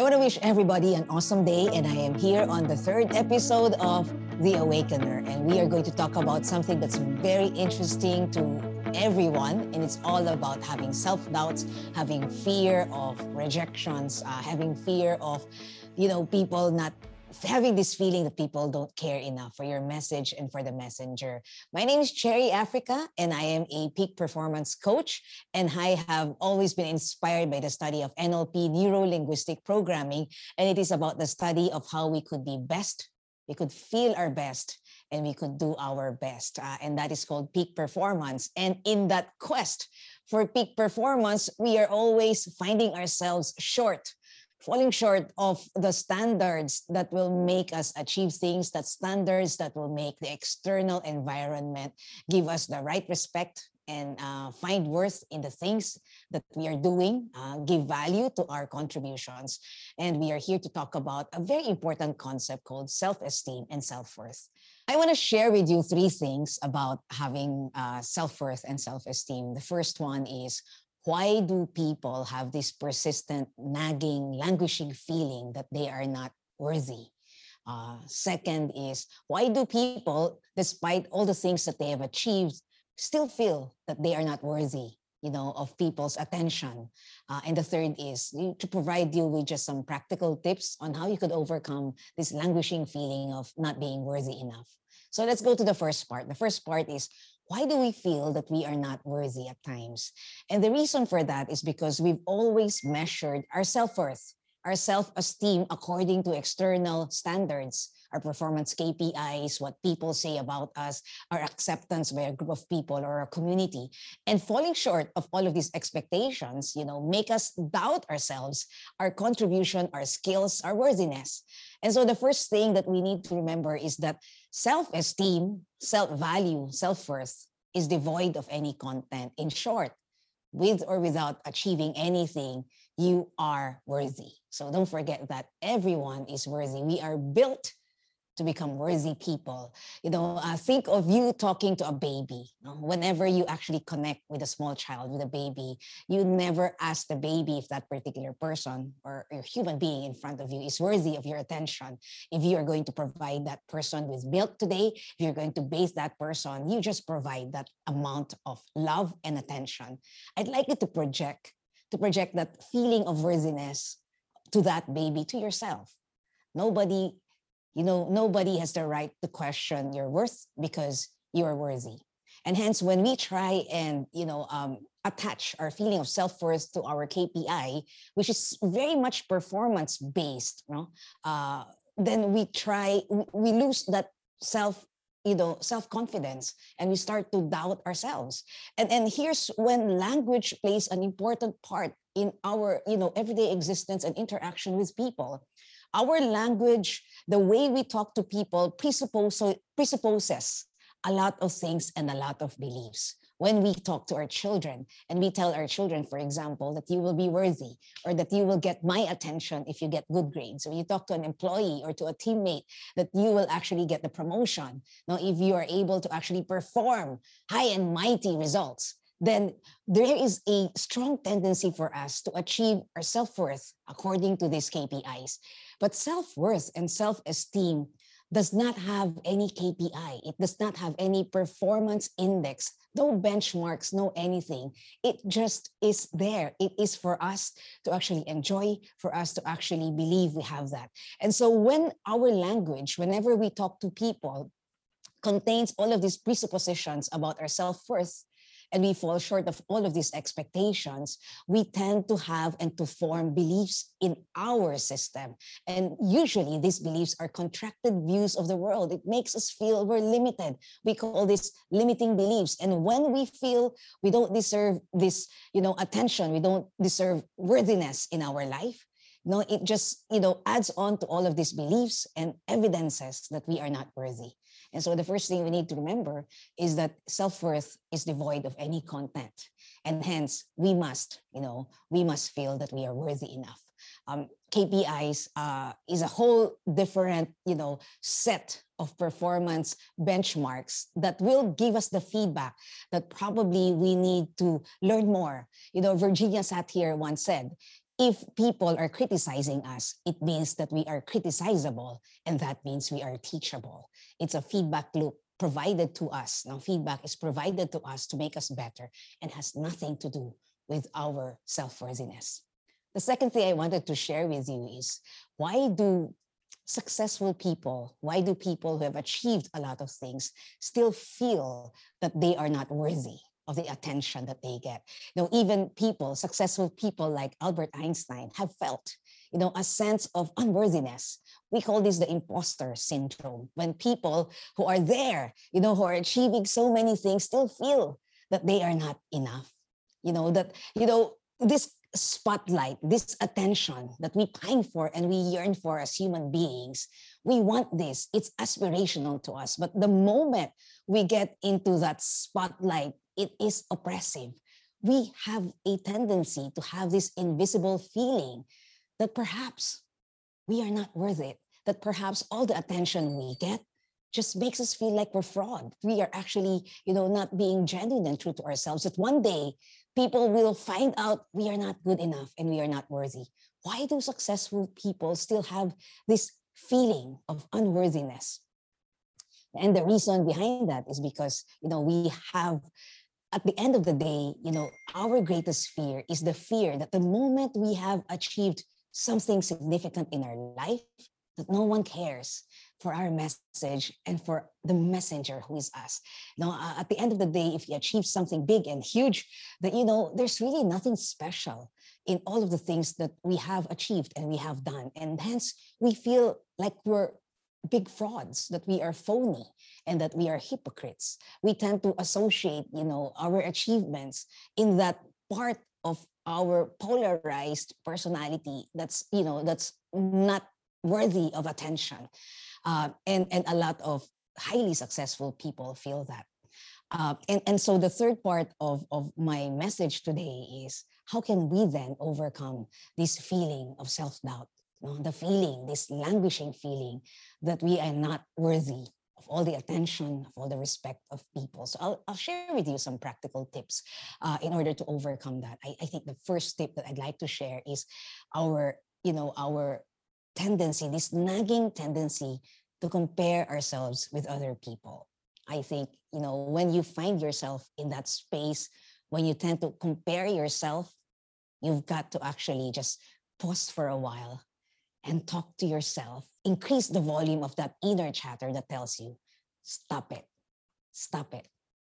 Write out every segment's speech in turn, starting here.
I want to wish everybody an awesome day, and I am here on the third episode of The Awakener. And we are going to talk about something that's very interesting to everyone, and it's all about having self doubts, having fear of rejections, uh, having fear of, you know, people not having this feeling that people don't care enough for your message and for the messenger. My name is Cherry Africa, and I am a peak performance coach. And I have always been inspired by the study of NLP, neuro linguistic programming. And it is about the study of how we could be best, we could feel our best, and we could do our best. Uh, and that is called peak performance. And in that quest for peak performance, we are always finding ourselves short falling short of the standards that will make us achieve things, that standards that will make the external environment give us the right respect and uh, find worth in the things that we are doing, uh, give value to our contributions. And we are here to talk about a very important concept called self esteem and self worth. I want to share with you three things about having uh, self worth and self esteem. The first one is why do people have this persistent, nagging, languishing feeling that they are not worthy? Uh, second is, why do people, despite all the things that they have achieved, still feel that they are not worthy? you know of people's attention uh, and the third is to provide you with just some practical tips on how you could overcome this languishing feeling of not being worthy enough so let's go to the first part the first part is why do we feel that we are not worthy at times? And the reason for that is because we've always measured our self worth, our self esteem according to external standards, our performance KPIs, what people say about us, our acceptance by a group of people or a community. And falling short of all of these expectations, you know, make us doubt ourselves, our contribution, our skills, our worthiness. And so the first thing that we need to remember is that Self esteem, self value, self worth is devoid of any content. In short, with or without achieving anything, you are worthy. So don't forget that everyone is worthy. We are built to become worthy people. You know, uh, think of you talking to a baby. You know? Whenever you actually connect with a small child, with a baby, you never ask the baby if that particular person or a human being in front of you is worthy of your attention. If you are going to provide that person with milk today, if you're going to base that person, you just provide that amount of love and attention. I'd like you to project, to project that feeling of worthiness to that baby, to yourself. Nobody you know, nobody has the right to question your worth because you are worthy. And hence, when we try and, you know, um, attach our feeling of self-worth to our KPI, which is very much performance-based, you know, uh, then we try, we lose that self you know self-confidence and we start to doubt ourselves and and here's when language plays an important part in our you know everyday existence and interaction with people our language, the way we talk to people presuppose, presupposes a lot of things and a lot of beliefs. When we talk to our children and we tell our children, for example, that you will be worthy or that you will get my attention if you get good grades, or you talk to an employee or to a teammate that you will actually get the promotion. Now, if you are able to actually perform high and mighty results, then there is a strong tendency for us to achieve our self worth according to these KPIs. But self worth and self esteem does not have any KPI, it does not have any performance index, no benchmarks, no anything. It just is there. It is for us to actually enjoy, for us to actually believe we have that. And so when our language, whenever we talk to people, contains all of these presuppositions about our self worth, and we fall short of all of these expectations, we tend to have and to form beliefs in our system. And usually these beliefs are contracted views of the world. It makes us feel we're limited. We call this limiting beliefs. And when we feel we don't deserve this, you know, attention, we don't deserve worthiness in our life, know, it just, you know, adds on to all of these beliefs and evidences that we are not worthy. And so the first thing we need to remember is that self-worth is devoid of any content. And hence we must, you know, we must feel that we are worthy enough. Um, KPIs uh, is a whole different, you know, set of performance benchmarks that will give us the feedback that probably we need to learn more. You know, Virginia Satir once said, if people are criticizing us, it means that we are criticizable, and that means we are teachable. It's a feedback loop provided to us. Now, feedback is provided to us to make us better and has nothing to do with our self worthiness. The second thing I wanted to share with you is why do successful people, why do people who have achieved a lot of things still feel that they are not worthy of the attention that they get? You even people, successful people like Albert Einstein have felt, you know, a sense of unworthiness. We call this the imposter syndrome. When people who are there, you know, who are achieving so many things still feel that they are not enough. You know, that, you know, this spotlight, this attention that we pine for and we yearn for as human beings. We want this. It's aspirational to us. But the moment we get into that spotlight, it is oppressive. We have a tendency to have this invisible feeling that perhaps we are not worth it, that perhaps all the attention we get just makes us feel like we're fraud. We are actually, you know, not being genuine and true to ourselves. That one day people will find out we are not good enough and we are not worthy. Why do successful people still have this feeling of unworthiness? And the reason behind that is because, you know, we have at the end of the day, you know, our greatest fear is the fear that the moment we have achieved something significant in our life, that no one cares for our message and for the messenger who is us. Now, uh, at the end of the day, if you achieve something big and huge, that you know, there's really nothing special in all of the things that we have achieved and we have done. And hence we feel like we're big frauds, that we are phony and that we are hypocrites. We tend to associate, you know, our achievements in that part of our polarized personality that's, you know, that's not worthy of attention. Uh, and, and a lot of highly successful people feel that. Uh, and, and so the third part of, of my message today is how can we then overcome this feeling of self-doubt, you know, the feeling, this languishing feeling that we are not worthy of all the attention, of all the respect of people. So I'll, I'll share with you some practical tips uh, in order to overcome that. I, I think the first tip that I'd like to share is our, you know, our tendency, this nagging tendency to compare ourselves with other people. I think, you know, when you find yourself in that space, when you tend to compare yourself, you've got to actually just pause for a while and talk to yourself. Increase the volume of that inner chatter that tells you, stop it, stop it.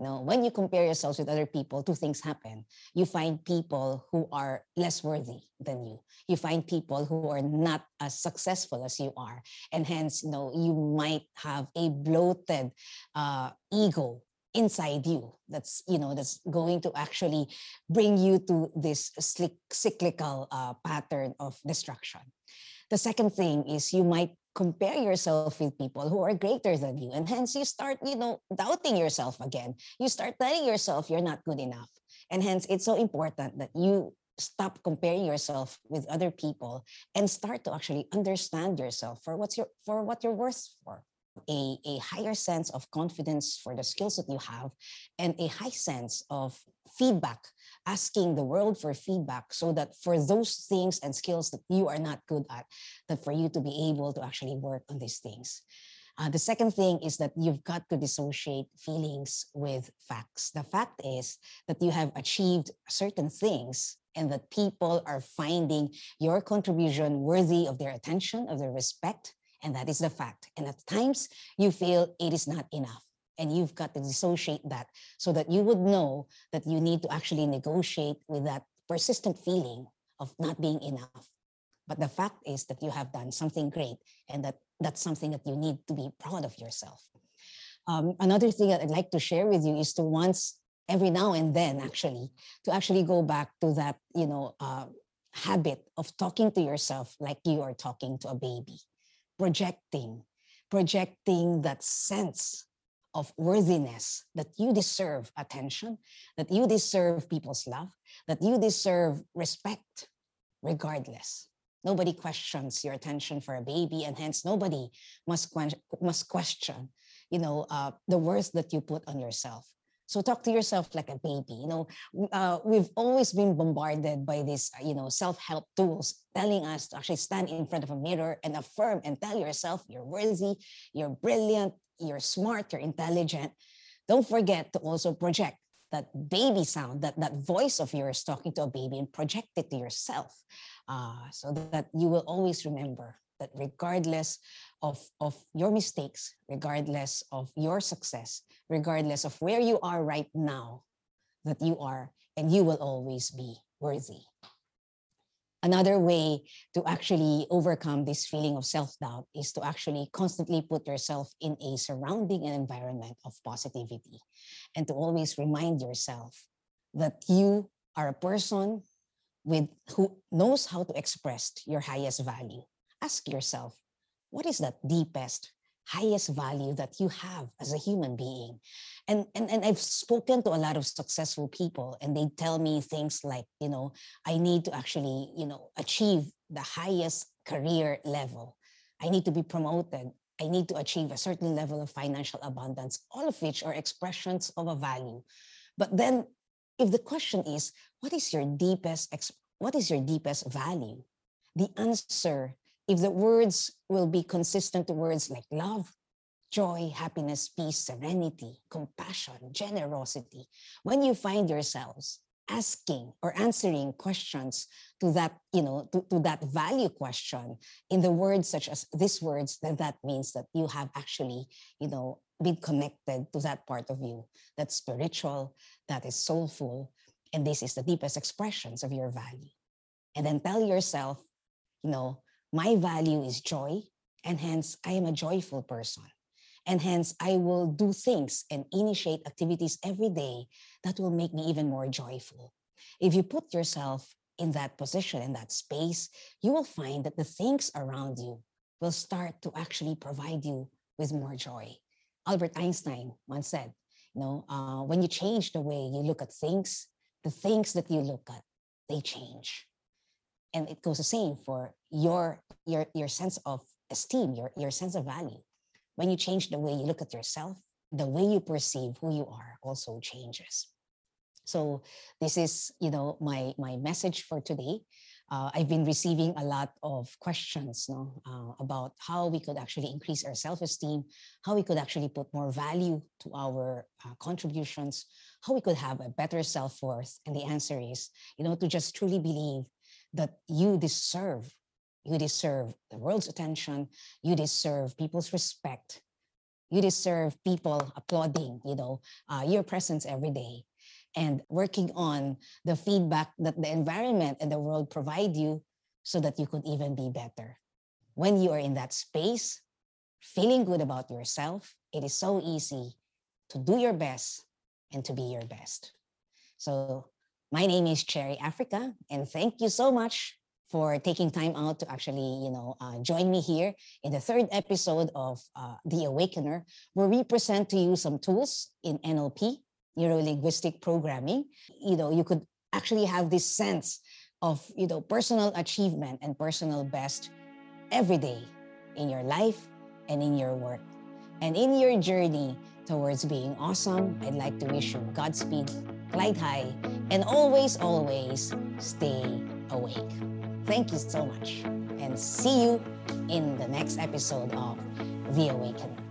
Know, when you compare yourselves with other people, two things happen. You find people who are less worthy than you. You find people who are not as successful as you are, and hence, you know, you might have a bloated uh, ego inside you that's you know that's going to actually bring you to this cyclical uh, pattern of destruction the second thing is you might compare yourself with people who are greater than you. And hence you start, you know, doubting yourself again. You start telling yourself you're not good enough. And hence it's so important that you stop comparing yourself with other people and start to actually understand yourself for what's your for what you're worth for a, a higher sense of confidence for the skills that you have and a high sense of feedback asking the world for feedback so that for those things and skills that you are not good at, that for you to be able to actually work on these things. Uh, the second thing is that you've got to dissociate feelings with facts. The fact is that you have achieved certain things and that people are finding your contribution worthy of their attention, of their respect, and that is the fact. And at times you feel it is not enough and you've got to dissociate that so that you would know that you need to actually negotiate with that persistent feeling of not being enough. But the fact is that you have done something great and that that's something that you need to be proud of yourself. Um, another thing that I'd like to share with you is to once, every now and then actually, to actually go back to that, you know, uh, habit of talking to yourself like you are talking to a baby, projecting, projecting that sense of worthiness that you deserve attention, that you deserve people's love, that you deserve respect regardless. Nobody questions your attention for a baby, and hence nobody must, must question, you know, uh, the worth that you put on yourself. So talk to yourself like a baby. You know, uh, we've always been bombarded by these, you know, self-help tools telling us to actually stand in front of a mirror and affirm and tell yourself you're worthy, you're brilliant, you're smart, you're intelligent. Don't forget to also project that baby sound, that, that voice of yours talking to a baby and project it to yourself uh, so that you will always remember that regardless of, of your mistakes, regardless of your success, regardless of where you are right now, that you are and you will always be worthy. Another way to actually overcome this feeling of self-doubt is to actually constantly put yourself in a surrounding and environment of positivity and to always remind yourself that you are a person with who knows how to express your highest value. Ask yourself, what is that deepest highest value that you have as a human being? And, and and i've spoken to a lot of successful people and they tell me things like you know i need to actually you know achieve the highest career level. I need to be promoted. I need to achieve a certain level of financial abundance all of which are expressions of a value. But then if the question is what is your deepest what is your deepest value? The answer if the words will be consistent to words like love, joy, happiness, peace, serenity, compassion, generosity, when you find yourselves asking or answering questions to that, you know, to, to that value question in the words such as these words, then that means that you have actually, you know, been connected to that part of you that's spiritual, that is soulful, and this is the deepest expressions of your value. And then tell yourself, you know, my value is joy, and hence I am a joyful person. And hence I will do things and initiate activities every day that will make me even more joyful. If you put yourself in that position, in that space, you will find that the things around you will start to actually provide you with more joy. Albert Einstein once said, you know, uh, when you change the way you look at things, the things that you look at, they change and it goes the same for your your your sense of esteem your your sense of value. When you change the way you look at yourself the way you perceive who you are also changes. So this is you know my my message for today. Uh, i've been receiving a lot of questions no, uh, about how we could actually increase our self-esteem how we could actually put more value to our uh, contributions how we could have a better self-worth. And the answer is you know to just truly believe that you deserve. You deserve the world's attention. You deserve people's respect. You deserve people applauding, you know, uh, your presence every day and working on the feedback that the environment and the world provide you so that you could even be better. When you are in that space, feeling good about yourself, it is so easy to do your best and to be your best. So my name is Cherry Africa, and thank you so much for taking time out to actually, you know, uh, join me here in the third episode of uh, The Awakener, where we present to you some tools in NLP, neuro-linguistic programming. You know, you could actually have this sense of, you know, personal achievement and personal best every day in your life and in your work. And in your journey towards being awesome, I'd like to wish you Godspeed glide high, and always, always stay awake. Thank you so much, and see you in the next episode of The Awakener.